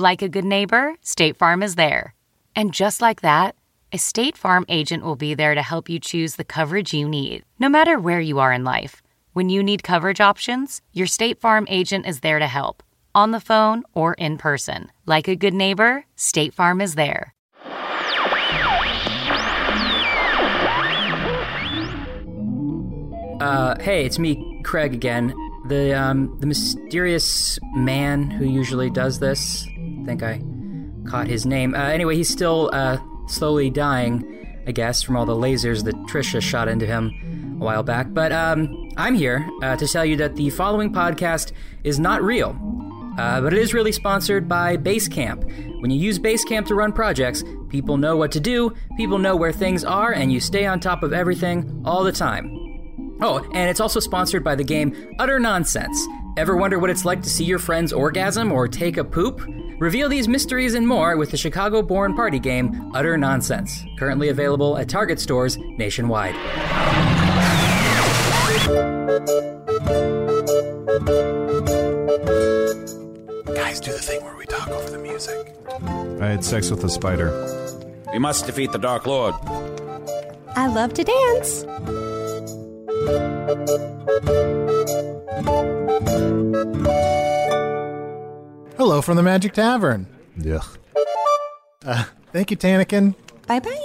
Like a good neighbor, State Farm is there. And just like that, a State Farm agent will be there to help you choose the coverage you need, no matter where you are in life. When you need coverage options, your State Farm agent is there to help, on the phone or in person. Like a good neighbor, State Farm is there. Uh, hey, it's me, Craig again. The um, the mysterious man who usually does this. I think I caught his name. Uh, anyway, he's still uh, slowly dying, I guess, from all the lasers that Trisha shot into him a while back. But um, I'm here uh, to tell you that the following podcast is not real. Uh, but it is really sponsored by Basecamp. When you use Basecamp to run projects, people know what to do, people know where things are, and you stay on top of everything all the time. Oh, and it's also sponsored by the game Utter Nonsense. Ever wonder what it's like to see your friends orgasm or take a poop? Reveal these mysteries and more with the Chicago born party game Utter Nonsense, currently available at Target stores nationwide. Guys, do the thing where we talk over the music. I had sex with a spider. We must defeat the Dark Lord. I love to dance. Hello from the Magic Tavern. Yeah. Uh, thank you, Tannakin. Bye bye.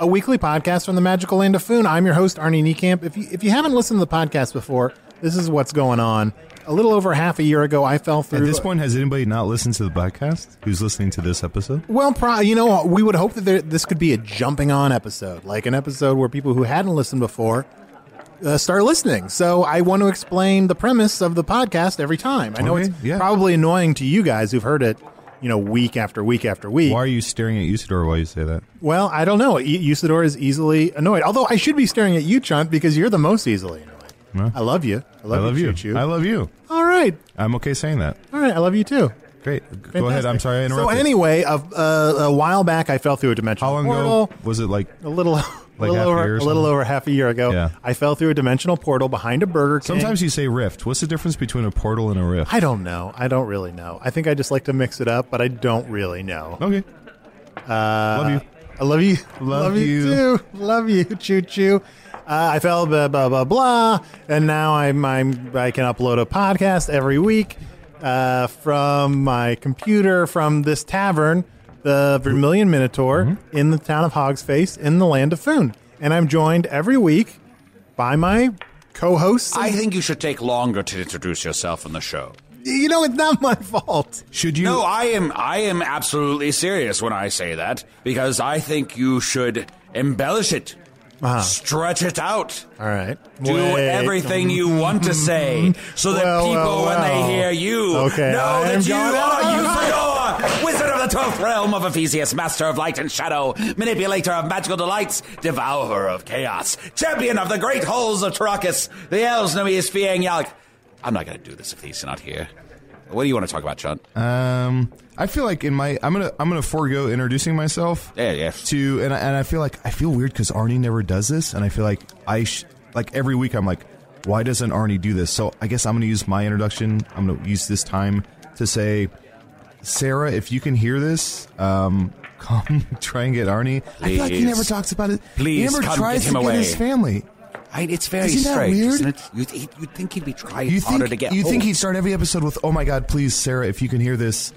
A weekly podcast from the magical land of Foon. I'm your host, Arnie Niekamp. If you, if you haven't listened to the podcast before, this is what's going on. A little over half a year ago, I fell through. At this point, has anybody not listened to the podcast who's listening to this episode? Well, pro- you know, we would hope that there, this could be a jumping on episode, like an episode where people who hadn't listened before uh, start listening. So I want to explain the premise of the podcast every time. I know Okay, it's yeah. probably annoying to you guys who've heard it, you know, week after week after week. Why are you staring at Usidore while you say that? Well, I don't know. E- Usidore is easily annoyed. Although I should be staring at you, Chunt, because you're the most easily annoyed. Huh? I love you. I love, I love you. Choo-choo. I love you. All right. I'm okay saying that. All right. I love you too. Great. Go ahead. I'm sorry I So interrupted. anyway, a, uh, a while back, I fell through a dimensional How long portal. ago was it? Like A little, a little over a little over half a year ago. Yeah. I fell through a dimensional portal behind a Burger King. sometimes you say rift. What's the difference between a portal and a rift? I don't know. I don't really know. I think I just like to mix it up, but I don't really know. Okay. Uh, Love you. I love you. Love you. too. Love you. Choo choo. Uh, I fell blah blah blah blah, and now I'm, I'm I can upload a podcast every week uh, from my computer from this tavern, the Vermilion Minotaur, Mm-hmm. in the town of Hogsface, in the land of Foon, and I'm joined every week by my co-hosts. I think you should take longer to introduce yourself on the show. you know it's not my fault. Should you? No, I am I am absolutely serious when I say that because I think you should embellish it. Stretch it out. All right, Do Wait. everything you want to say so that Well, people, well, when they hear you, Okay, know I that you going- are Usidore, wizard of the twelfth realm of Ephesus, master of light and shadow, manipulator of magical delights, devourer of chaos, champion of the great halls of Tarakas, the elves know me as Fiang Yalk. I'm not going to do this if he's not here. What do you want to talk about, Chunt? Um, I feel like in my I'm gonna I'm gonna forego introducing myself. Yeah, yeah. To and I, and I feel like I feel weird because Arnie never does this, and I feel like I sh- like every week I'm like, why doesn't Arnie do this? So I guess I'm gonna use my introduction. I'm gonna use this time to say, Sarah, if you can hear this, um, come try and get Arnie. I feel like he never talks about it. Please, he never come tries get him to away. get his family. I, it's very Isn't that strange, weird? isn't it? You'd, you'd think he'd be trying You harder think to get you think he'd start every episode with, "Oh my God, please, Sarah, if you can hear this,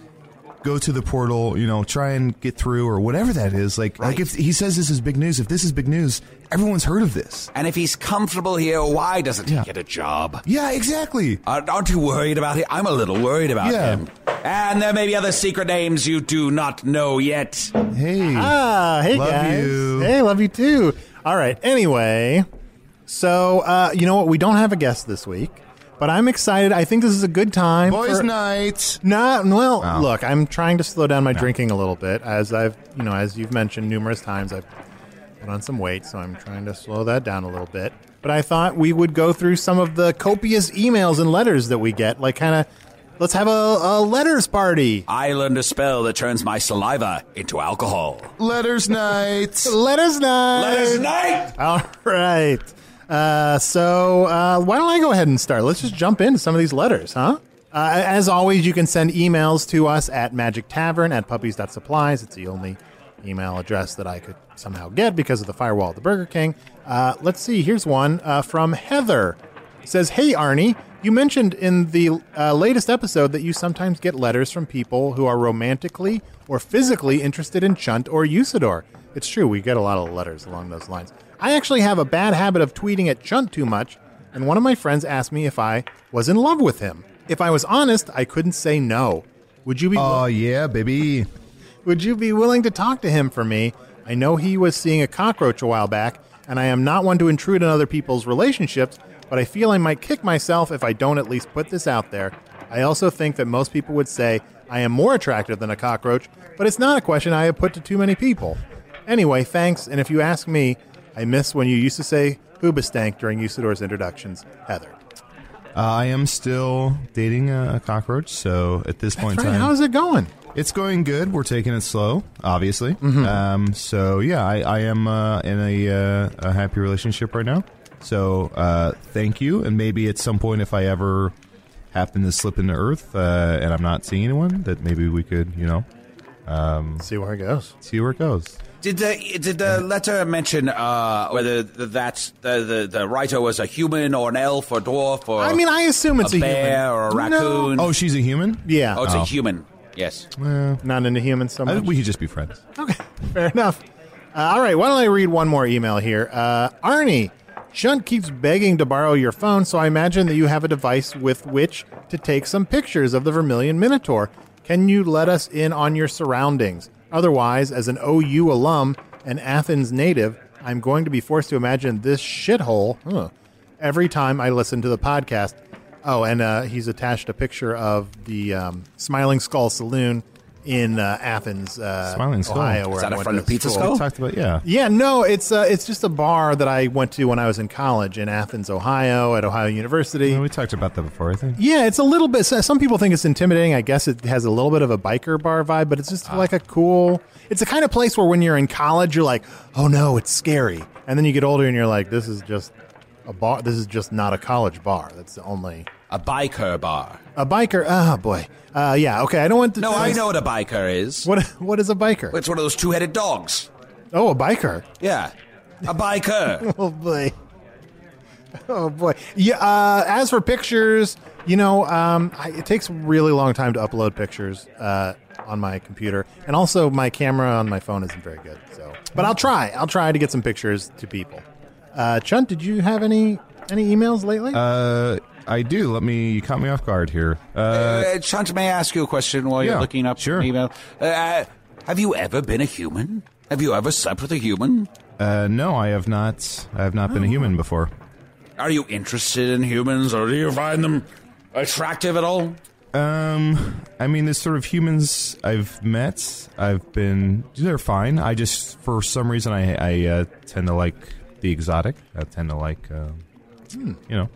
go to the portal. You know, try and get through or whatever that is." Like, like if he says this is big news, if this is big news, everyone's heard of this. And if he's comfortable here, why doesn't Yeah. he get a job? Yeah, exactly. Aren't aren't you worried about it? I'm a little worried about Yeah. him. And there may be other secret names you do not know yet. Hey, Ah, hey Love guys. you. Hey, love you too. All right. Anyway, so uh, you know what? We don't have a guest this week, but I'm excited. I think this is a good time. boys' for- night. Not well. Oh. Look, I'm trying to slow down my drinking a little bit, as I've you know, as you've mentioned numerous times. I've put on some weight, so I'm trying to slow that down a little bit. But I thought we would go through some of the copious emails and letters that we get, like kind of. Let's have a, a letters party. I learned a spell that turns my saliva into alcohol. Letters night. Letters night. Letters night! All right. Uh, so uh, why don't I go ahead and start? Let's just jump into some of these letters, huh? Uh, as always, you can send emails to us at Magic Tavern at puppies.supplies. It's the only email address that I could somehow get because of the firewall at the Burger King. Uh, let's see. Here's one uh, from Heather. It says, Hey, Arnie, you mentioned in the uh, latest episode that you sometimes get letters from people who are romantically or physically interested in Chunt or Usidore. It's true, we get a lot of letters along those lines. I actually have a bad habit of tweeting at Chunt too much, and one of my friends asked me if I was in love with him. If I was honest, I couldn't say no. Would you be Oh yeah, baby. would you be willing to talk to him for me? I know he was seeing a cockroach a while back, and I am not one to intrude on other people's relationships, but I feel I might kick myself if I don't at least put this out there. I also think that most people would say I am more attractive than a cockroach, but it's not a question I have put to too many people. Anyway, thanks, and if you ask me, I miss when you used to say Hoobastank during Usidore's introductions. Heather. Uh, I am still dating a, a cockroach, so at this point in time, how's it going? It's going good. We're taking it slow, obviously. Mm-hmm. Um, so yeah, I, I am uh, in a, uh, a happy relationship right now. So uh, thank you, and maybe at some point, if I ever happen to slip into Earth uh, and I'm not seeing anyone, that maybe we could, you know, See where it goes. see where it goes. Did the did the letter mention uh, whether that's the, the the writer was a human or an elf or dwarf or I mean, I assume it's a a, bear human. or a No. raccoon? Oh, she's a human. Yeah. Oh, it's Oh. a human. Yes. Well, Not into humans so I, much. we could just be friends. Okay, fair enough. Uh, all right, why don't I read one more email here? Uh, Arnie, Chunt keeps begging to borrow your phone, so I imagine that you have a device with which to take some pictures of the Vermilion Minotaur. Can you let us in on your surroundings? Otherwise, as an OU alum and Athens native, I'm going to be forced to imagine this shithole huh, every time I listen to the podcast. Oh, and uh, he's attached a picture of the um, Smiling Skull Saloon in uh, Athens, uh, Smiling Skull. Ohio. Is where that I a went friend to of Pizza school. Skull? We talked about yeah. Yeah, no, it's uh, it's just a bar that I went to when I was in college in Athens, Ohio, at Ohio University. Yeah, we talked about that before. I think. Yeah, it's a little bit. so- Some people think it's intimidating. I guess it has a little bit of a biker bar vibe, but it's just Ah. like a cool. It's the kind of place where when you're in college, you're like, "Oh no, it's scary," and then you get older and you're like, "This is just a bar. This is just not a college bar. That's the only A biker bar. A biker." Oh boy, uh, yeah, okay. I don't want to. No, I know what a biker is. What what is a biker? It's one of those two-headed dogs. Oh, a biker. Yeah, a biker. Oh boy. Oh boy. Yeah. Uh, as for pictures, you know, um, I, it takes really long time to upload pictures uh, on my computer, and also my camera on my phone isn't very good. So, but I'll try. I'll try to get some pictures to people. Uh, Chunt, did you have any any emails lately? Uh, I do. Let me. You caught me off guard here. Uh, Uh, Chunt, may I ask you a question while you're Yeah, looking up sure. an email? Uh, have you ever been a human? Have you ever slept with a human? uh, no, I have not. I have not been a human before. Are you interested in humans, or do you find them attractive at all? Um, I mean, the sort of humans I've met, I've been, they're fine. I just, for some reason, I, I uh, tend to like the exotic. I tend to like, uh, you know,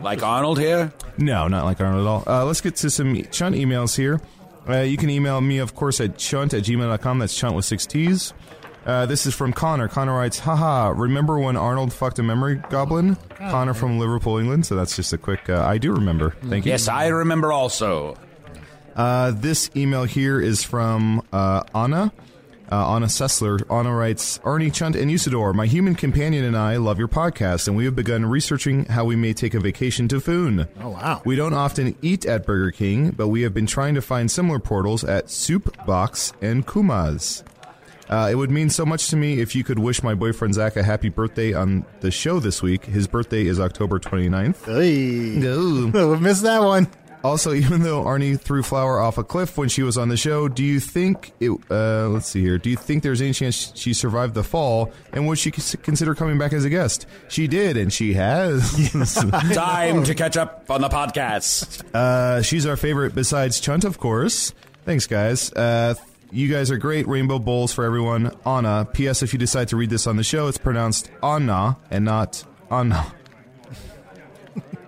Like Arnold here? no, not like Arnold at all. Uh, let's get to some Chunt emails here. Uh, you can email me, of course, at chunt at gmail.com. That's chunt with six T's. Uh, this is from Connor. Connor writes, haha, remember when Arnold fucked a memory goblin? Connor from Liverpool, England. So that's just a quick, uh, I do remember. Thank you. Yes, I remember also. Uh, this email here is from uh, Anna. Uh, Anna Sessler, Anna writes, Arnie, Chunt, and Usidore, my human companion and I love your podcast, and we have begun researching how we may take a vacation to Foon. Oh, wow. We don't often eat at Burger King, but we have been trying to find similar portals at Soup Box and Kuma's. Uh, it would mean so much to me if you could wish my boyfriend Zach a happy birthday on the show this week. His birthday is October 29th. Hey. No. we missed that one. Also, even though Arnie threw Flower off a cliff when she was on the show, do you think it? Uh, let's see here. Do you think there's any chance she survived the fall, and would she consider coming back as a guest? She did, and she has. Time to catch up on the podcast. uh, she's our favorite besides Chunt, of course. Thanks, guys. Uh, you guys are great. Rainbow bowls for everyone. Anna. P.S. If you decide to read this on the show, it's pronounced Anna and not Anna.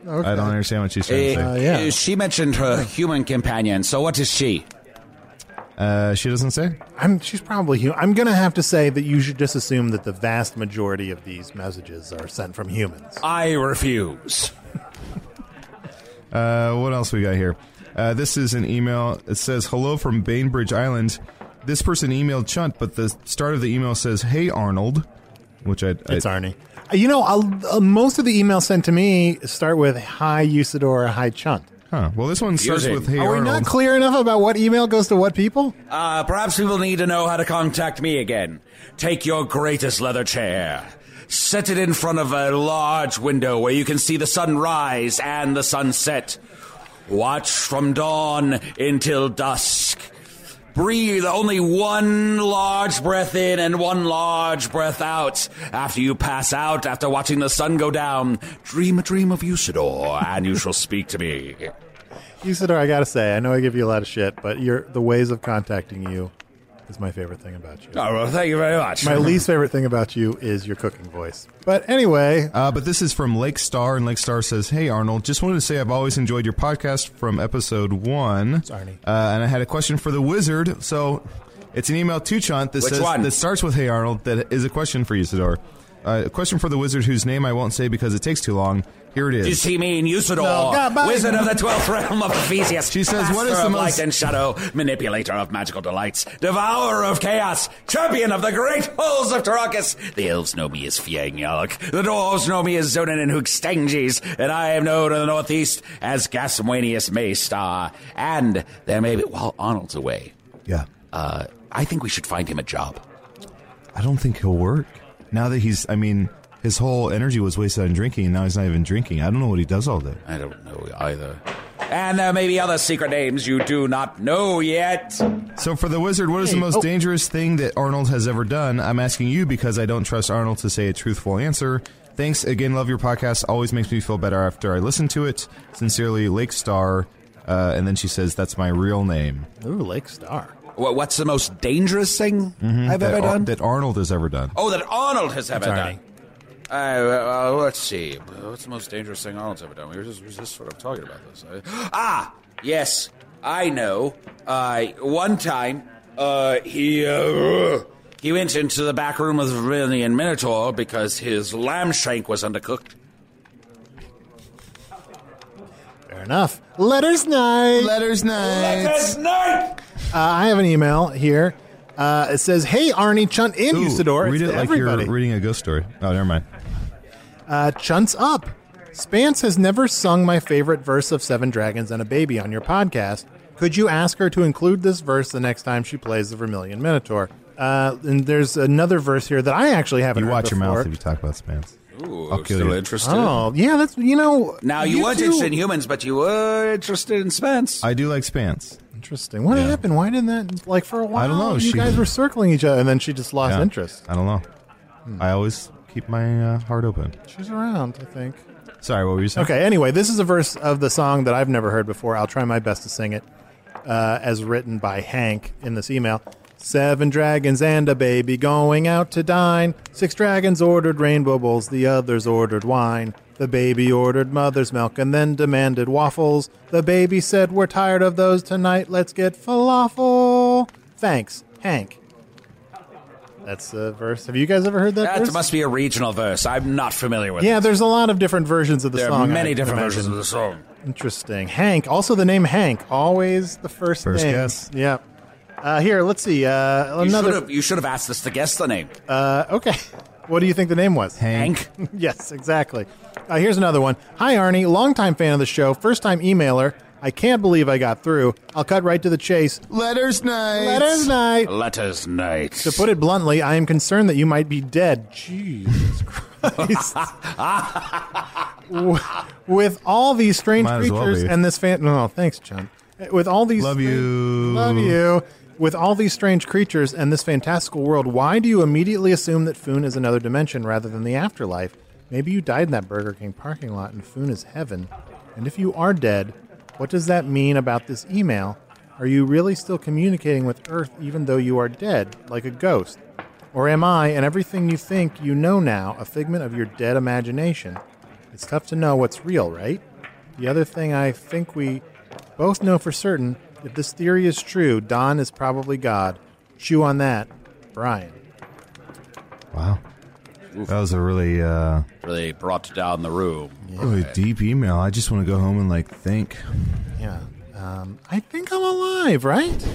I don't understand what she's trying to Uh, say. yeah. She mentioned her human companion, so what is she? Uh, she doesn't say. I'm, she's probably human. I'm going to have to say that you should just assume that the vast majority of these messages are sent from humans. I refuse. Uh, what else we got here? Uh, this is an email. It says, Hello from Bainbridge Island. This person emailed Chunt, but the start of the email says, Hey, Arnold. Which I. I It's Arnie. You know, I'll, uh, most of the emails sent to me start with "Hi Usidore," "Hi Chunt." Huh. Well, this one starts Confusing. with, Hey, Are we Arnold. not clear enough about what email goes to what people? Uh, perhaps people need to know how to contact me again. Take your greatest leather chair. Set it in front of a large window where you can see the sun rise and the sun set. Watch from dawn until dusk. Breathe only one large breath in and one large breath out. After you pass out, after watching the sun go down, dream a dream of Usidore, and you shall speak to me. Usidore, I gotta say, I know I give you a lot of shit, but your the ways of contacting you is my favorite thing about you. Oh, well, thank you very much. My least favorite thing about you is your cooking voice. But anyway, Uh, but this is from Lake Star, and Lake Star says, "Hey Arnold, just wanted to say I've always enjoyed your podcast from episode one, Arnie. uh, and I had a question for the wizard. So it's an email to Chunt that Which says one? that starts with Hey Arnold. That is a question for you, Sador. Uh, a question for the wizard whose name I won't say because it takes too long. Here it is. You see me in Usidore, No, God, bye. wizard of the twelfth realm of Ephesus. She says, what is the of most- light and shadow, manipulator of magical delights, devourer of chaos, champion of the great halls of Tarakas. The elves know me as Fiangyalak, the dwarves know me as Zonin and Hookstangis, and I am known in the northeast as Gaswanius Maystar. And there may be, while Arnold's away, yeah, uh, I think we should find him a job. I don't think he'll work now that he's. I mean, his whole energy was wasted on drinking, and now he's not even drinking. I don't know what he does all day. I don't know either. And there may be other secret names you do not know yet. So for the wizard, what is the most oh. dangerous thing that Arnold has ever done? I'm asking you because I don't trust Arnold to say a truthful answer. Thanks again. Love your podcast. Always makes me feel better after I listen to it. Sincerely, Lake Star. Uh, and then she says, "That's my real name ooh, Lake Star. What, what's the most dangerous thing I've that, ever Ar- done? that Arnold has ever done." oh, that Arnold has ever Sorry. done. Uh, uh, let's see. What's the most dangerous thing Arnold's ever done? We were just, we were just sort of talking about this. Uh, ah, yes, I know. Uh, one time, uh, he uh, he went into the back room of the Vermilion Minotaur because his lamb shank was undercooked. Fair enough. Letters night. Letters night. Letters night. Uh, I have an email here. Uh, it says, "Hey Arnie, Chunt, and Ooh, Usidore." read It's it like everybody. you're reading a ghost story. Oh, never mind. Uh, Chunt's up. Spants has never sung my favorite verse of Seven Dragons and a Baby on your podcast. Could you ask her to include this verse the next time she plays the Vermilion Minotaur? Uh, and there's another verse here that I actually haven't You heard watch your before. mouth if you talk about Spants. Ooh, I'll kill still you. interested. Oh, yeah, that's you know. Now you, weren't two- interested in humans, but you were interested in Spants. I do like Spants. Interesting. What Yeah. happened? Why didn't that like for a while? I don't know. You She- guys were circling each other, and then she just lost Yeah. interest. I don't know. I always keep my uh, heart open. She's around, I think. Sorry, what were you saying? Okay, anyway, this is a verse of the song that I've never heard before. I'll try my best to sing it uh, as written by Hank in this email. Seven dragons and a baby going out to dine. Six dragons ordered rainbow bowls, the others ordered wine. The baby ordered mother's milk and then demanded waffles. The baby said, We're tired of those tonight, let's get falafel. Thanks, Hank. That's the verse. Have you guys ever heard that, That verse? must be a regional verse. I'm not familiar with it. yeah, it. there's a lot of different versions of the There song. are many can different imagine. versions of the song. Interesting. Hank. Also, the name Hank. Always the first, First name. guess. Yep. Uh, here, let's see. Uh, You should another. have you should have asked us to guess the name. Uh, okay. What do you think the name was? Hank. yes, exactly. Uh, here's another one. Hi, Arnie. Longtime fan of the show. First time emailer. I can't believe I got through. I'll cut right to the chase. Letters night. Letters night. Letters night. To put it bluntly, I am concerned that you might be dead. Jesus Christ. W- With all these strange Might as well creatures be. and this fan. No, thanks, John. With all these. Love strange- you. Love you. With all these strange creatures and this fantastical world, why do you immediately assume that Foon is another dimension rather than the afterlife? Maybe you died in that Burger King parking lot and Foon is heaven. And if you are dead, what does that mean about this email? Are you really still communicating with Earth even though you are dead, like a ghost? Or am I, and everything you think you know now, a figment of your dead imagination? It's tough to know what's real, right? The other thing I think we both know for certain if this theory is true, Don is probably God. Chew on that, Brian. Wow. That was a really, uh, Really brought down the room. really deep email. I just want to go home and like think. Yeah. Um, I think I'm alive, right?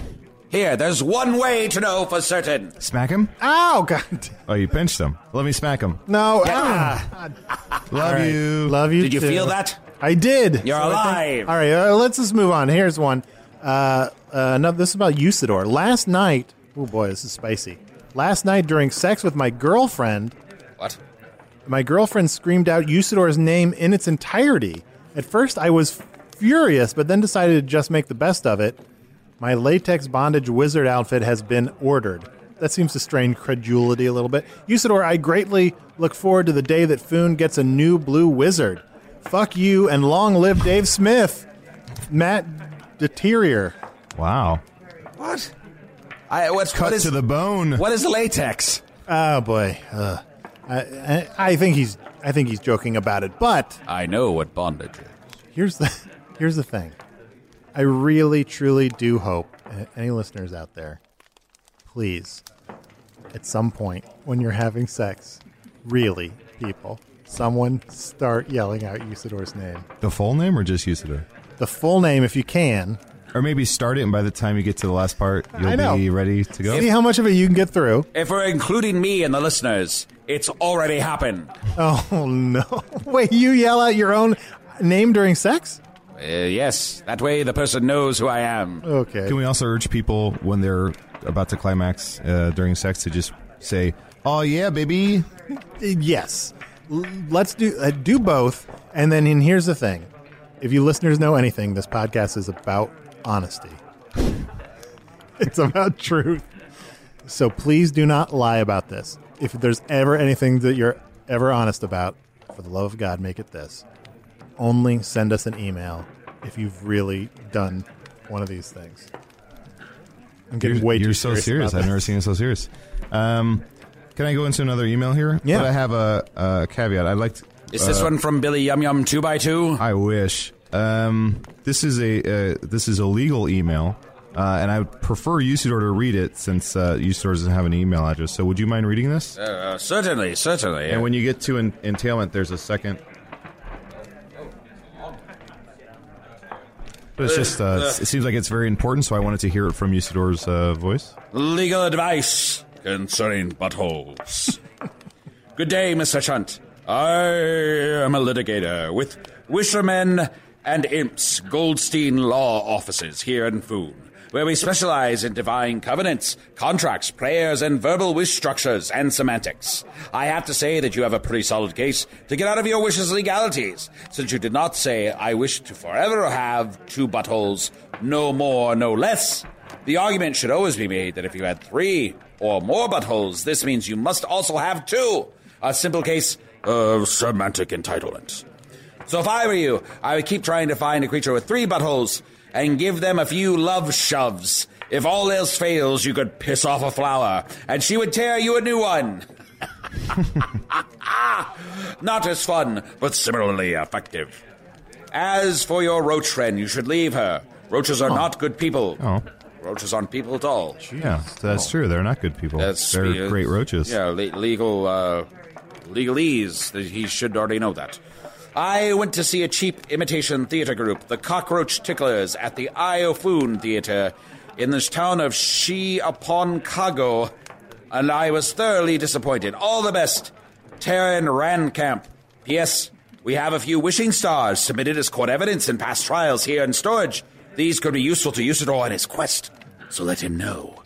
Here, there's one way to know for certain. Smack him? Ow, God. Oh, you pinched him. Let me smack him. No. Yeah. ah. Love All right. you. Love you Did you too. feel that? I did. You're I think- alive. all right, uh, let's just move on. Here's one. Uh, uh, another, this is about Usidore. Last night, oh boy, this is spicy. Last night during sex with my girlfriend, What? my girlfriend screamed out Usidore's name in its entirety. At first, I was furious, but then decided to just make the best of it. My latex bondage wizard outfit has been ordered. That seems to strain credulity a little bit. Usidore, I greatly look forward to the day that Foon gets a new blue wizard. Fuck you and long live Dave Smith. Matt Deterior. Wow. What? I, what's, Cut what is, to the bone. What is latex? Oh boy, Ugh. I, I, I think he's I think he's joking about it, but I know what bondage is. here's the here's the thing. I really truly do hope uh, any listeners out there, please, at some point when you're having sex, really, people, someone start yelling out Usidore's name. The full name or just Usidore? The full name, if you can. Or maybe start it, and by the time you get to the last part, you'll be ready to go. See how much of it you can get through. If we're including me and the listeners, it's already happened. Oh no! Wait, you yell out your own name during sex? Uh, yes, that way the person knows who I am. Okay. Can we also urge people when they're about to climax uh, during sex to just say, "Oh yeah, baby"? Yes. L- Let's do uh, do both. And then and here's the thing. If you listeners know anything, this podcast is about honesty. it's about truth. So please do not lie about this. If there's ever anything that you're ever honest about, for the love of God, make it this. Only send us an email if you've really done one of these things. I'm getting You're, way you're too so serious. serious. I've never seen you so serious. Um, can I go into another email here? Yeah. But I have a, a caveat. I'd like to. Is this one from Billy Yum Yum 2 by 2 I wish. Um, this is a uh, this is a legal email, uh, and I prefer Usidore to read it since uh, Usidore doesn't have an email address. So, would you mind reading this? Uh, certainly, certainly. And when you get to en- entailment, there's a second. But it's just, uh, it seems like it's very important, so I wanted to hear it from Usidore's uh, voice. Legal advice concerning buttholes. Good day, Mr. Chunt. I am a litigator with Wishermen and Imps Goldstein Law Offices here in Foon, where we specialize in divine covenants, contracts, prayers, and verbal wish structures and semantics. I have to say that you have a pretty solid case to get out of your wishes legalities, since you did not say, I wish to forever have two buttholes, no more, no less. The argument should always be made that if you had three or more buttholes, this means you must also have two. A simple case of semantic entitlement. So if I were you, I would keep trying to find a creature with three buttholes and give them a few love shoves. If all else fails, you could piss off a flower, and she would tear you a new one. Not as fun, but similarly effective. As for your roach friend, you should leave her. Roaches are not good people. Oh. Roaches aren't people at all. Yeah, that's true. They're not good people. That's They're uh, great roaches. Yeah, le- legal uh, legalese. He should already know that. I went to see a cheap imitation theater group, the Cockroach Ticklers, at the Iofoon Theater in the town of Shi upon Kago, and I was thoroughly disappointed. All the best, Terran Rancamp. P.S. We have a few wishing stars submitted as court evidence in past trials here in storage. These could be useful to Usidore on his quest, so let him know.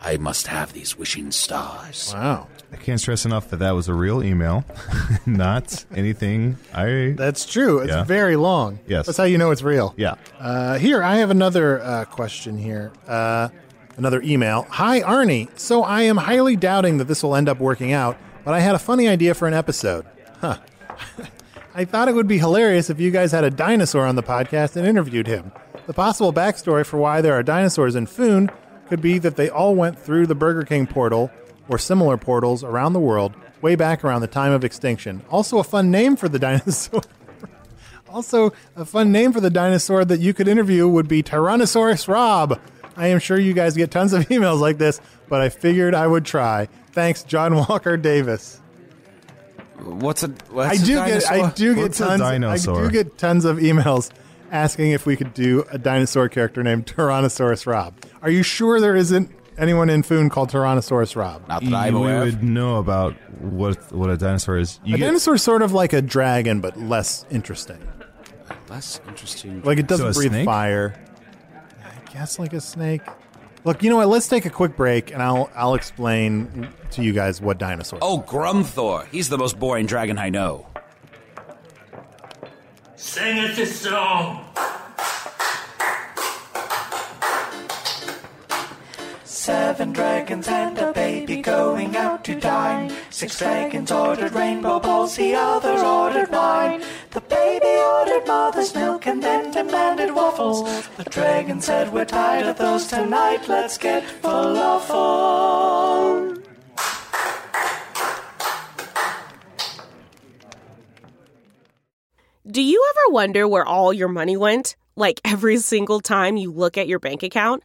I must have these wishing stars. Wow. I can't stress enough that that was a real email, not anything. I That's true. It's Yeah. very long. Yes. That's how you know it's real. yeah. Uh, here, I have another uh, question here. Uh, another email. Hi, Arnie. So I am highly doubting that this will end up working out, but I had a funny idea for an episode. Huh. I thought it would be hilarious if you guys had a dinosaur on the podcast and interviewed him. The possible backstory for why there are dinosaurs in Foon could be that they all went through the Burger King portal or similar portals around the world way back around the time of extinction. Also, a fun name for the dinosaur. Also, a fun name for the dinosaur that you could interview would be Tyrannosaurus Rob. I am sure you guys get tons of emails like this, but I figured I would try. Thanks, John Walker Davis. What's a I what's a do get I do get What's tons I do get tons of emails asking if we could do a dinosaur character named Tyrannosaurus Rob. Are you sure there isn't anyone in Foon called Tyrannosaurus Rob? Not that I'm You aware of. would know about what what a dinosaur is. You a get- dinosaur's sort of like a dragon, but less interesting. Less interesting. Like it doesn't So a breathe snake? fire. I guess like a snake. Look, you know what? Let's take a quick break, and I'll I'll explain to you guys what dinosaur. Oh, Grumthor. He's the most boring dragon I know. Sing us a song. Seven dragons and a baby going out to dine. Six dragons ordered rainbow balls, the other ordered wine. The baby ordered mother's milk and then demanded waffles. The dragon said, We're tired of those tonight, let's get falafel. Do you ever wonder where all your money went? Like every single time you look at your bank account?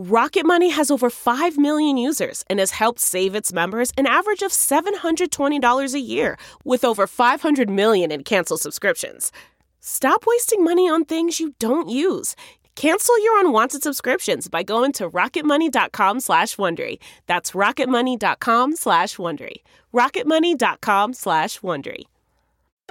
Rocket Money has over 5 million users and has helped save its members an average of $720 a year, with over 500 million in canceled subscriptions. Stop wasting money on things you don't use. Cancel your unwanted subscriptions by going to rocketmoney.com slash Wondery. That's rocketmoney.com slash Wondery. rocketmoney.com slash Wondery.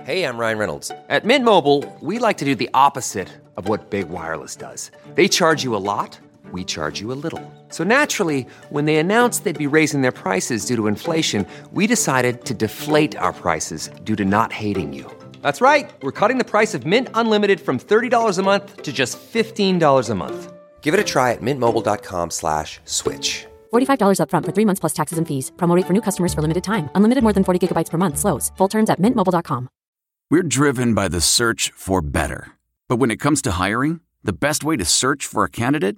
Hey, I'm Ryan Reynolds. At Mint Mobile, we like to do the opposite of what Big Wireless does. They charge you a lot, we charge you a little. So naturally, when they announced they'd be raising their prices due to inflation, we decided to deflate our prices due to not hating you. That's right. We're cutting the price of Mint Unlimited from $30 a month to just $15 a month. Give it a try at mintmobile.com slash switch. $45 upfront for three months plus taxes and fees. Promo rate for new customers for limited time. Unlimited more than 40 gigabytes per month. Slows. Full terms at mintmobile.com. We're driven by the search for better. But when it comes to hiring, the best way to search for a candidate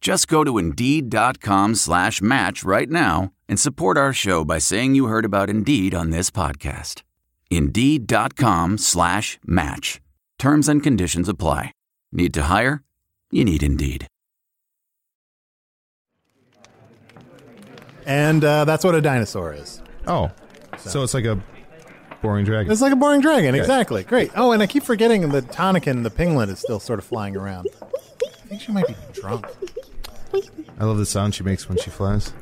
Just go to Indeed.com slash match right now and support our show by saying you heard about Indeed on this podcast. Indeed.com slash match. Terms and conditions apply. Need to hire? You need Indeed. And uh, that's what a dinosaur is. Oh, so it's like a boring dragon. It's like a boring dragon, Okay. exactly. Great. Oh, and I keep forgetting that Tannakin, the pinglet, is still sort of flying around. I think she might be drunk. I love the sound she makes when she flies.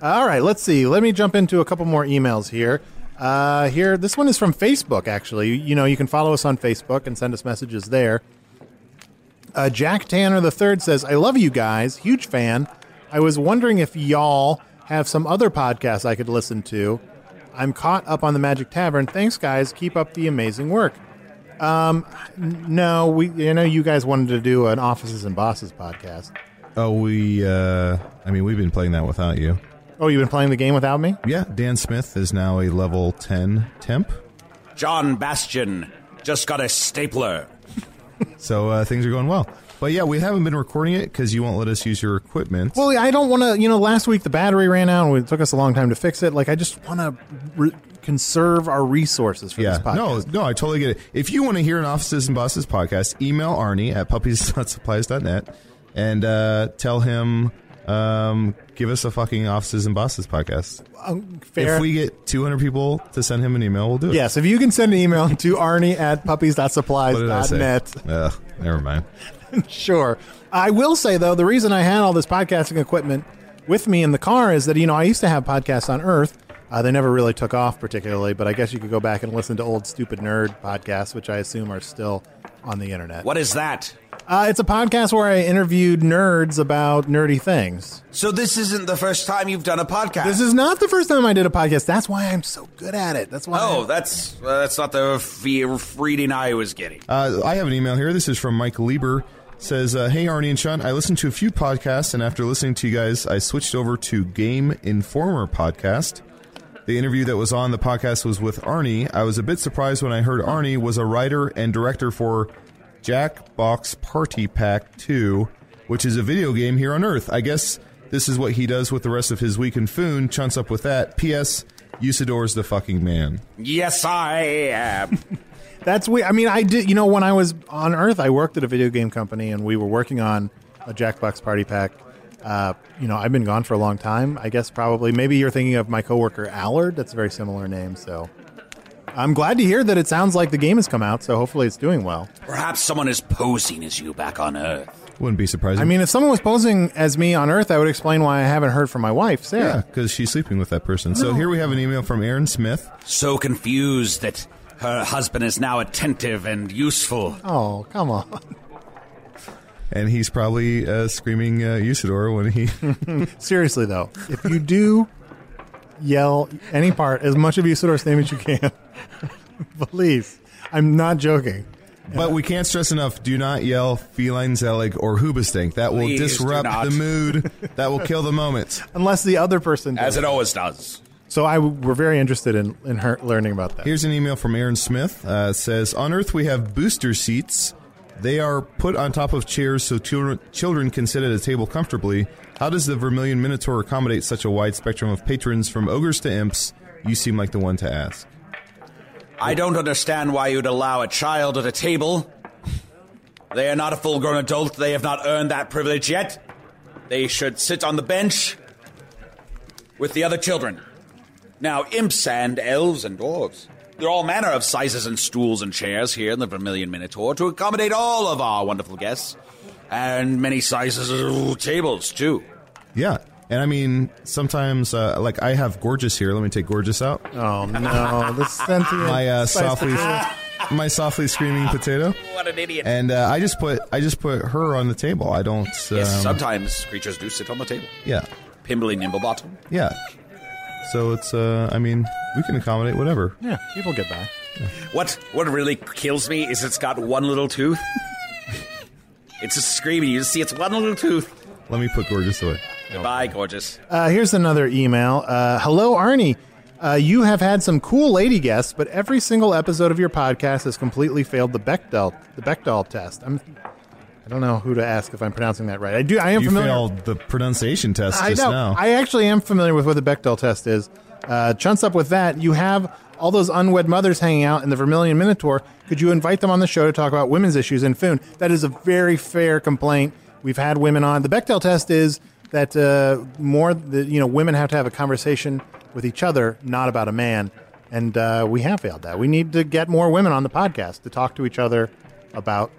All right, let's see. Let me jump into a couple more emails here. Uh, here, this one is from Facebook. Actually, you know, you can follow us on Facebook and send us messages there. Uh, Jack Tanner the third says, "I love you guys, huge fan. I was wondering if y'all have some other podcasts I could listen to. I'm caught up on the Magic Tavern. Thanks, guys. Keep up the amazing work. Um, n- no, we. You know, you guys wanted to do an offices and bosses podcast. Oh, we. uh I mean, we've been playing that without you. Oh, you've been playing the game without me? Yeah, Dan Smith is now a level ten temp, John Bastion just got a stapler. so uh, things are going well. But yeah, we haven't been recording it because you won't let us use your equipment. Well, I don't want to. You know, last week the battery ran out, and it took us a long time to fix it. Like, I just want to re- conserve our resources for yeah, this podcast. no, no, I totally get it. If you want to hear an Offices and Bosses podcast, email Arnie at puppies.supplies.net and uh, tell him, um, give us a fucking Offices and Bosses podcast. Um, fair. If we get 200 people to send him an email, we'll do it. Yes, if you can send an email to Arnie at What did I say? puppies.supplies.net. Ugh, never mind. sure. I will say though, the reason I had all this podcasting equipment with me in the car is that you know I used to have podcasts on Earth. Uh, they never really took off particularly, but I guess you could go back and listen to old stupid nerd podcasts, which I assume are still on the internet. What is that? Uh, it's a podcast where I interviewed nerds about nerdy things. So this isn't the first time you've done a podcast. This is not the first time I did a podcast. That's why I'm so good at it. That's why. Oh, that's uh, that's not the f- reading I was getting. Uh, I have an email here. This is from Mike Lieber. Says, uh, "Hey Arnie and Sean, I listened to a few podcasts, and after listening to you guys, I switched over to Game Informer podcast. The interview that was on the podcast was with Arnie. I was a bit surprised when I heard Arnie was a writer and director for Jackbox Party Pack 2, which is a video game here on Earth. I guess this is what he does with the rest of his week in Foon. Chunts up with that. P.S. Usidore's the fucking man. Yes, I am. That's we. I mean, I did. You know, when I was on Earth, I worked at a video game company, and we were working on a Jackbox Party Pack. Uh, you know, I've been gone for a long time. I guess probably maybe you're thinking of my coworker Allard. That's a very similar name. So I'm glad to hear that it sounds like the game has come out. So hopefully it's doing well. Perhaps someone is posing as you back on Earth. Wouldn't be surprising. I mean, if someone was posing as me on Earth, I would explain why I haven't heard from my wife, Yeah, Sarah. because she's sleeping with that person. So here we have an email from Aaron Smith. So confused that her husband is now attentive and useful. Oh, come on. And he's probably uh, screaming uh, Usidore when he. Seriously though, if you do yell any part as much of Usidore's name as you can, please. I'm not joking. but we can't stress enough do not yell feline zelig or hoobastank. That will Please do disrupt not. the mood. that will kill the moment. Unless the other person does. As it always does. So I we're very interested in in her learning about that. Here's an email from Aaron Smith. Uh, it says On Earth, we have booster seats. They are put on top of chairs so children, children can sit at a table comfortably. How does the Vermilion Minotaur accommodate such a wide spectrum of patrons, from ogres to imps? You seem like the one to ask. I don't understand why you'd allow a child at a table. They are not a full grown adult. They have not earned that privilege yet. They should sit on the bench with the other children. Now, imps and elves and dwarves. There are all manner of sizes and stools and chairs here in the Vermilion Minotaur to accommodate all of our wonderful guests. And many sizes of tables, too. Yeah. And I mean, sometimes, uh, like, I have Gorgeous here. Let me take Gorgeous out. Oh, no. The sentient. My uh, softly, my softly screaming potato. What an idiot. And uh, I just put I just put her on the table. I don't. Um, yes, sometimes creatures do sit on the table. Yeah, Pimbly Nimblebottom. yeah. So it's. Uh, I mean, we can accommodate whatever. Yeah, people get by. What what really kills me is it's got one little tooth. it's just screaming. You just see it's one little tooth. Let me put gorgeous away. Goodbye, gorgeous. Uh, here's another email. Uh, Hello, Arnie. Uh, you have had some cool lady guests, but every single episode of your podcast has completely failed the Bechdel the Bechdel test. I'm, I don't know who to ask if I'm pronouncing that right. I do. I am you familiar. failed the pronunciation test I just know. now. I actually am familiar with what the Bechdel test is. Uh, chunts up with that. You have all those unwed mothers hanging out in the Vermilion Minotaur. Could you invite them on the show to talk about women's issues in Foon? That is a very fair complaint. We've had women on. The Bechdel test is that uh, more, the, you know, women have to have a conversation with each other, not about a man. And uh, we have failed that. We need to get more women on the podcast to talk to each other about.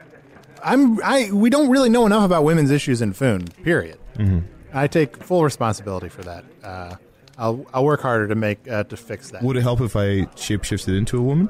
I'm. I. We don't really know enough about women's issues in Foon. Period. Mhm. I take full responsibility for that. Uh, I'll I'll work harder to make uh, to fix that. Would it help if I shapeshifted into a woman?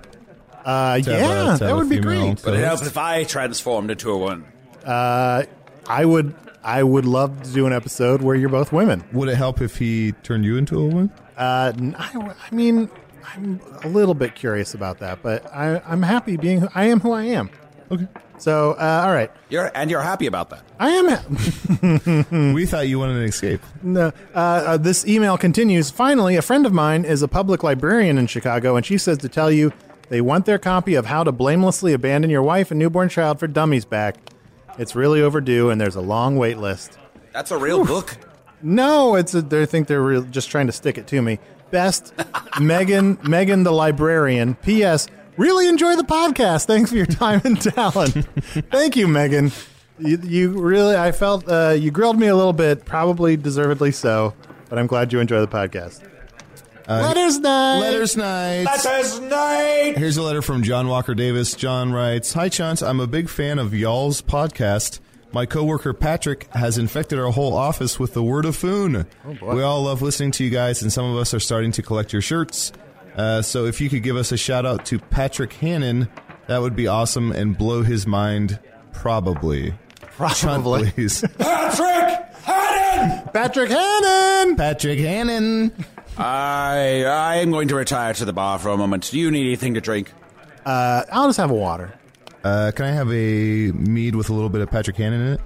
Uh, yeah, a- that would be great. But it helps if I transformed into a one. Uh, I would I would love to do an episode where you're both women. Would it help if he turned you into a woman? Uh, n- I, I mean, I'm a little bit curious about that, but I, I'm happy being. who- I am who I am. Okay. So, uh, all right. You're and you're happy about that. I am. Ha- we thought you wanted an escape. No, uh, uh, this email continues. Finally, a friend of mine is a public librarian in Chicago, and she says to tell you they want their copy of How to Blamelessly Abandon Your Wife and Newborn Child for Dummies back. It's really overdue, and there's a long wait list. That's a real book. No, it's a, they think they're real, just trying to stick it to me. Best, Megan, Megan the librarian. P.S. Really enjoy the podcast. Thanks for your time and talent. Thank you, Megan. You, you really, I felt uh, you grilled me a little bit, probably deservedly so, but I'm glad you enjoy the podcast. Letters night. Letters night. Letters night. Here's a letter from John Walker Davis. John writes, "Hi Chance, I'm a big fan of y'all's podcast. My coworker Patrick has infected our whole office with the word of foon. boy. we all love listening to you guys, and some of us are starting to collect your shirts. Uh, so if you could give us a shout out to Patrick Hannon, that would be awesome and blow his mind. Probably. Chunt, Probably. please. Patrick Hannon. Patrick Hannon. Patrick Hannon. I I am going to retire to the bar for a moment. Do you need anything to drink? Uh, I'll just have a water. Uh, can I have a mead with a little bit of Patrick Hannon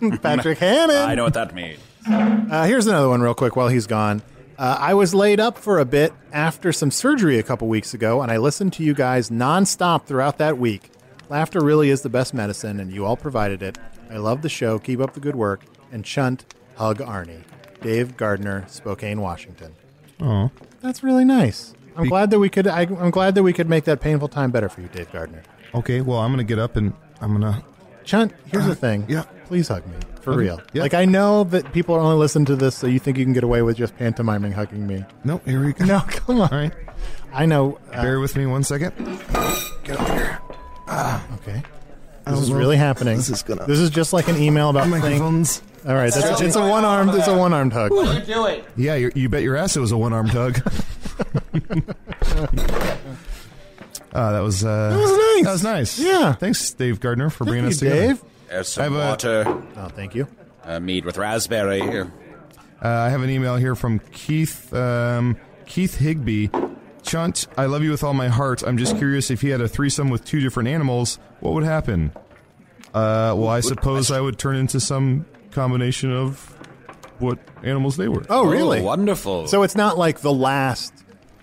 in it? Patrick Hannon. I know what that means. Uh, here's another one, real quick, while he's gone. Uh, I was laid up for a bit after some surgery a couple weeks ago, and I listened to you guys nonstop throughout that week. Laughter really is the best medicine, and you all provided it. I love the show. Keep up the good work. And Chunt, hug Arnie. Dave Gardner, Spokane, Washington. Oh. That's really nice. I'm glad that we could. I, I'm glad that we could make that painful time better for you, Dave Gardner. Okay, well, I'm going to get up and I'm going to. Chunt, here's the thing. yeah. Please hug me. For Okay, real. yeah. Like, I know that people are only listening to this, so you think you can get away with just pantomiming hugging me. No, here we go. No, come on. All right. I know. uh, Bear with me one second. Get over here. Ah. Okay. This is know really happening. this is gonna- This is just like an email about things. Microphones. All right, that's it's a one armed. It's a one armed hug. do it. Yeah, you you bet your ass it was a one armed hug. Ah, that was uh, That was nice. That was nice. Yeah. Thanks, Dave Gardner, for bringing you, us together. Dave. There's I some have a- water. Oh, thank you. Uh, mead with raspberry. Here. Uh, I have an email here from Keith um, Keith Higby. Chunt, I love you with all my heart. I'm just curious if he had a threesome with two different animals, what would happen? Uh, well, I suppose I would turn into some combination of what animals they were. Oh, really? wonderful. So it's not like the last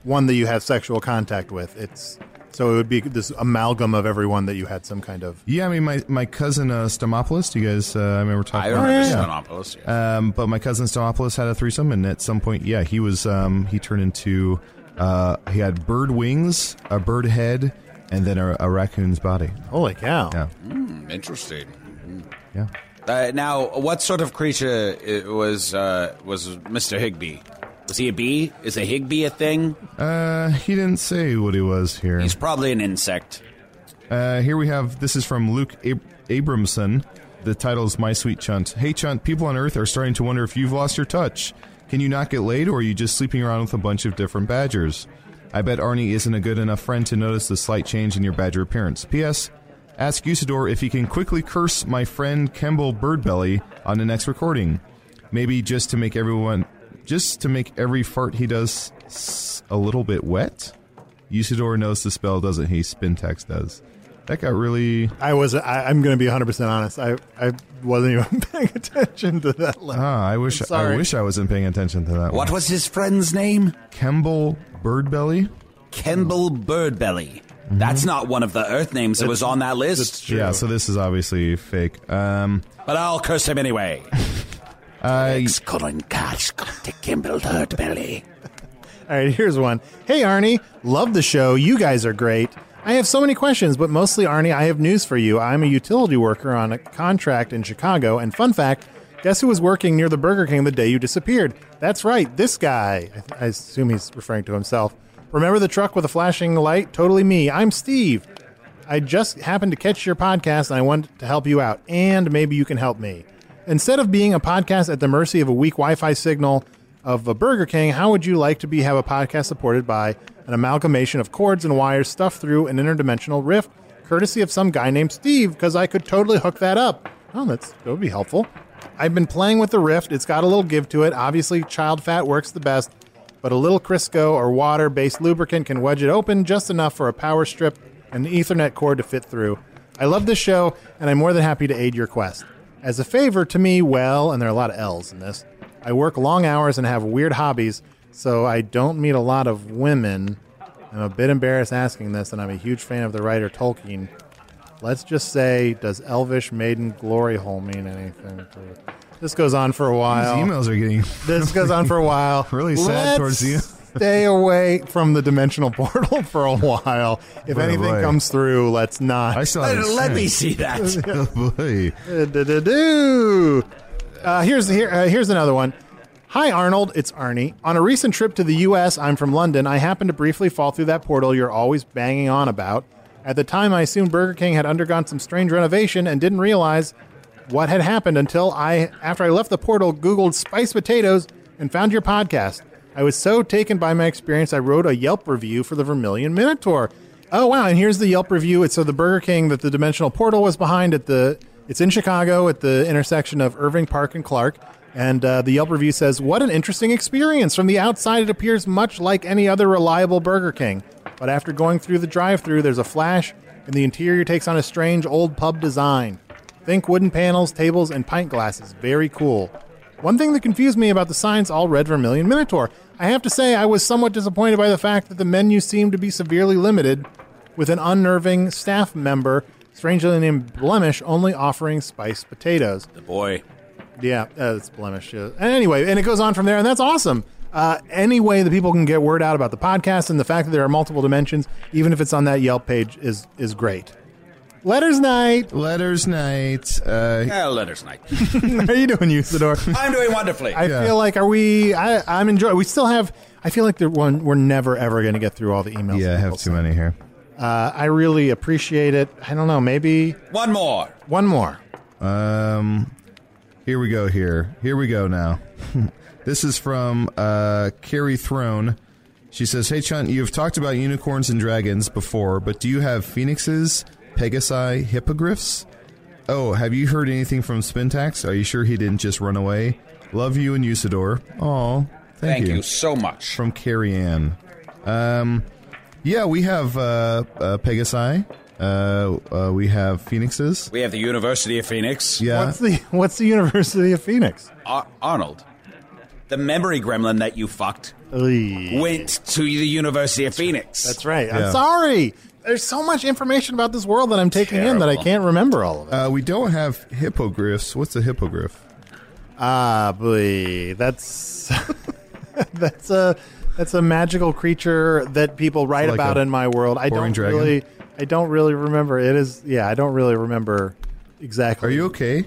one that you had sexual contact with. It's so it would be this amalgam of everyone that you had some kind of. Yeah, I mean, my, my cousin uh, Stomopoulos, you guys, uh, I remember talking I about remember Yeah. Stomopoulos, yeah. Um, but my cousin Stomopoulos had a threesome, and at some point, yeah, he was, um, he turned into, uh, he had bird wings, a bird head, and then a, a raccoon's body. Holy cow! Yeah. Hmm, interesting. Yeah. Uh, now, what sort of creature was uh, was Mr. Higby? Was he a bee? Is a Higby a thing? Uh, he didn't say what he was here. He's probably an insect. Uh, here we have this is from Luke Ab- Abramson. The title is My Sweet Chunt. Hey Chunt, people on Earth are starting to wonder if you've lost your touch. Can you not get laid, or are you just sleeping around with a bunch of different badgers? I bet Arnie isn't a good enough friend to notice the slight change in your badger appearance. P.S. Ask Usidore if he can quickly curse my friend Kemble Birdbelly on the next recording. Maybe just to make everyone, just to make every fart he does s- a little bit wet. Usidore knows the spell, doesn't he? Spintax does. That got really. I was. I, I'm going to be 100 percent honest. I I wasn't even paying attention to that. letter. Ah, I wish. I'm I wish I wasn't paying attention to that. What one. was his friend's name? Kemble Birdbelly? Kemble Birdbelly. That's not one of the Earth names that was on that list. Yeah, so this is obviously fake. Um, But I'll curse him anyway. I Colin Cash, to Kemble Birdbelly. All right, here's one. Hey, Arnie, love the show. You guys are great. I have so many questions, but mostly, Arnie, I have news for you. I'm a utility worker on a contract in Chicago, and fun fact guess who was working near the Burger King the day you disappeared? That's right, this guy. I, I assume he's referring to himself. Remember the truck with the flashing light? Totally me. I'm Steve. I just happened to catch your podcast and I wanted to help you out, and maybe you can help me. Instead of being a podcast at the mercy of a weak Wi Fi signal of a Burger King, how would you like to be have a podcast supported by an amalgamation of cords and wires stuffed through an interdimensional rift, courtesy of some guy named Steve? Because I could totally hook that up. Oh, that's that would be helpful. I've been playing with the rift. It's got a little give to it. Obviously, child fat works the best. But a little Crisco or water based lubricant can wedge it open just enough for a power strip and an Ethernet cord to fit through. I love this show, and I'm more than happy to aid your quest. As a favor to me, well, and there are a lot of L's in this, I work long hours and have weird hobbies, so I don't meet a lot of women. I'm a bit embarrassed asking this, and I'm a huge fan of the writer Tolkien. Let's just say, does Elvish Maiden Glory Hole mean anything? To this goes on for a while. These emails are getting This goes on for a while. really sad Let's towards you. Stay away from the dimensional portal for a while. If Boy, anything boy. comes through, let's not. I still haven't Let me seen. see that. oh boy. Uh, here's here, uh, here's another one. Hi Arnold, it's Arnie. On a recent trip to the U.S., I'm from London. I happened to briefly fall through that portal you're always banging on about. At the time, I assumed Burger King had undergone some strange renovation and didn't realize what had happened until I, after I left the portal, Googled spiced potatoes and found your podcast. I was so taken by my experience, I wrote a Yelp review for the Vermilion Minotaur. Oh wow! And here's the Yelp review. It's so the Burger King that the Dimensional Portal was behind at the. It's in Chicago at the intersection of Irving Park and Clark. And uh, the Yelp review says, "What an interesting experience! From the outside, it appears much like any other reliable Burger King, but after going through the drive-through, there's a flash, and the interior takes on a strange old pub design. Think wooden panels, tables, and pint glasses. Very cool." One thing that confused me about the signs all red Vermilion Minotaur. I have to say, I was somewhat disappointed by the fact that the menu seemed to be severely limited, with an unnerving staff member, strangely named Blemish, only offering spiced potatoes. The boy. Yeah, uh, it's Blemish. yeah. And anyway, and it goes on from there, and that's awesome. Uh, any way that people can get word out about the podcast and the fact that there are multiple dimensions, even if it's on that Yelp page, is is great. Letters night. Letters night. Uh, Yeah, letters night. How are you doing, Usidore? I'm doing wonderfully. I feel like are we? I, I'm enjoying. We still have. I feel like the one we're never ever going to get through all the emails. yeah, I have too send. many here. Uh, I really appreciate it. I don't know. Maybe One more. one more. Um, here we go. Here, here we go. Now, this is from uh, Carrie Throne. She says, "Hey Chunt, you've talked about unicorns and dragons before, but do you have phoenixes, pegasi, hippogriffs? Oh, have you heard anything from Spintax? Are you sure he didn't just run away? Love you and Usidore. Oh, thank, Thank you so much. From Carrie Ann. Um, yeah, we have uh, uh, pegasi. Uh, uh, we have phoenixes. We have the University of Phoenix. Yeah. What's the What's the University of Phoenix? Ar- Arnold, the memory gremlin that you fucked went to the University of Phoenix. That's right. I'm sorry. There's so much information about this world that I'm taking in that I can't remember all of it. Uh, we don't have hippogriffs. What's a hippogriff? Ah, boy, that's that's a that's a magical creature that people write Like about in my world. I don't dragon? really, I don't really remember. It is, yeah, I don't really remember exactly. Are you okay?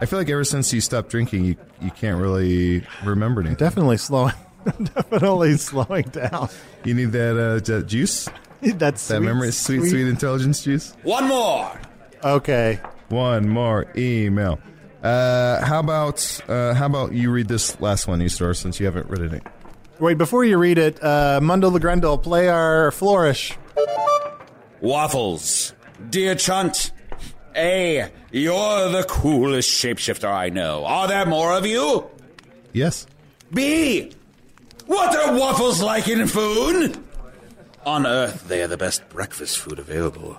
I feel like ever since you stopped drinking, you you can't really remember anything. Definitely slowing, definitely slowing down. You need that uh, that juice. That's that sweet, memory, sweet, sweet- sweet intelligence juice. One more. Okay. One more email. Uh, how about uh, how about you read this last one, Eastor, since you haven't read it. Wait, before you read it, uh, Mundo Legrendel, play our flourish. Waffles. Dear Chunt. A, you're the coolest shapeshifter I know. Are there more of you? Yes. B, what are waffles like in food? On Earth, they are the best breakfast food available.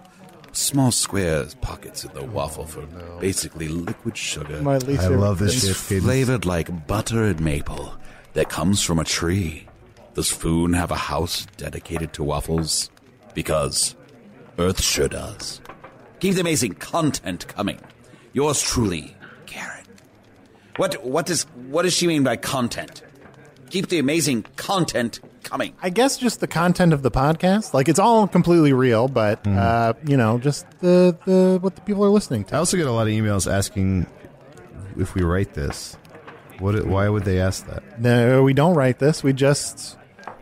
Small squares, pockets in the waffle for basically liquid sugar. My least I favorite love this It's shit, Cadence. flavored like butter and maple that comes from a tree. Does Foon have a house dedicated to waffles? Because Earth sure does. Keep the amazing content coming. Yours truly, Karen. What what does what does she mean by content? Keep the amazing content coming. I guess just the content of the podcast. Like it's all completely real, but Mm-hmm. uh, you know, just the the what the people are listening to. I also get a lot of emails asking if we write this. What? Why would they ask that? No, we don't write this. We just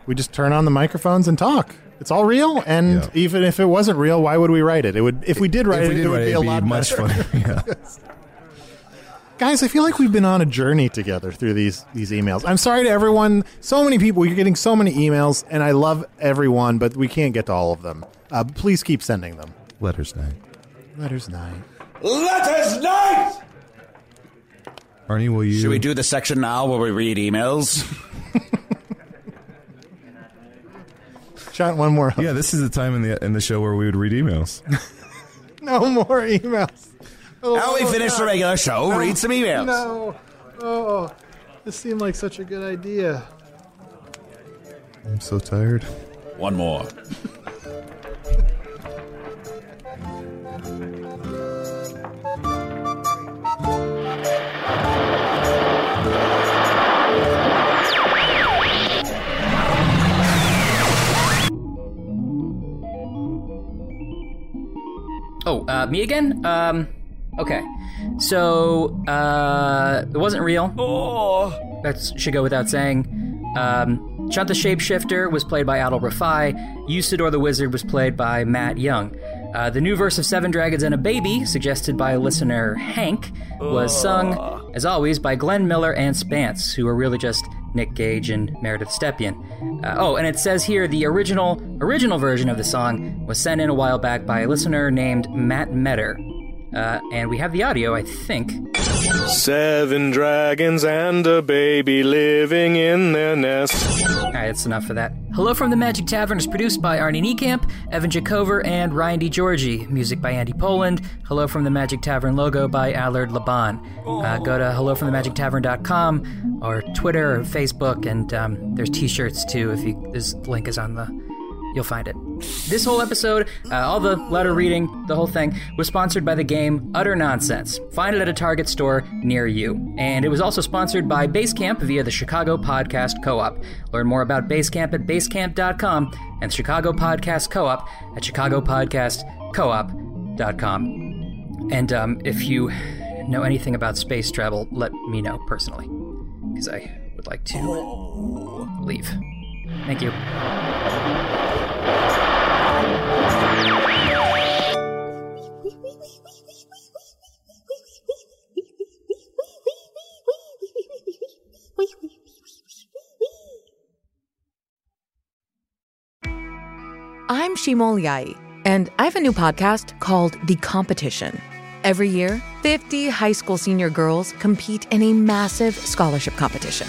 we just turn on the microphones and talk. It's all real, and Yeah. even if it wasn't real, why would we write it? It would if we did write If we it, did it would write be it, a it'd be lot much better. funnier, yeah. Guys, I feel like we've been on a journey together through these these emails. I'm sorry to everyone. So many people. You're getting so many emails, and I love everyone, but we can't get to all of them. Uh, please keep sending them. Letters night. Letters night. Letters night! Arnie, will you? Should we do the section now where we read emails? Shot one more. Yeah, this is the time in the in the show where we would read emails. No more emails. Oh, Now we oh, finish the regular show, No. read some emails. No. Oh, this seemed like such a good idea. I'm so tired. One more. Oh, uh, me again? Um, okay. So, uh, it wasn't real. Oh. That should go without saying. Um, Chunt the Shapeshifter was played by Adal Rifai. Usidore the Wizard was played by Matt Young. Uh, the new verse of Seven Dragons and a Baby, suggested by listener Hank, was sung, as always, by Glenn Miller and Spants, who are really just Nick Gage and Meridith Stepien. Uh, oh, and it says here the original original version of the song was sent in a while back by a listener named Matt Metter. Uh, and we have the audio, I think. Seven dragons and a baby living in their nest. All right, that's enough for that. Hello from the Magic Tavern is produced by Arnie Niekamp, Evan Jacover, and Ryan DiGiorgi. Music by Andy Poland. Hello from the Magic Tavern logo by Allard Laban. Uh, go to hellofromthemagictavern.com or Twitter or Facebook, and um, there's T-shirts too. If you this link is on the, you'll find it. This whole episode, uh, all the letter reading, the whole thing, was sponsored by the game Utter Nonsense. Find it at a Target store near you. And it was also sponsored by Basecamp via the Chicago Podcast Co op. Learn more about Basecamp at basecamp.com and Chicago Podcast Co op at chicagopodcastcoop.com. And um, if you know anything about space travel, let me know personally, because I would like to leave. Thank you. I'm Shima Oliaee, and I have a new podcast called The Competition. Every year, 50 high school senior girls compete in a massive scholarship competition.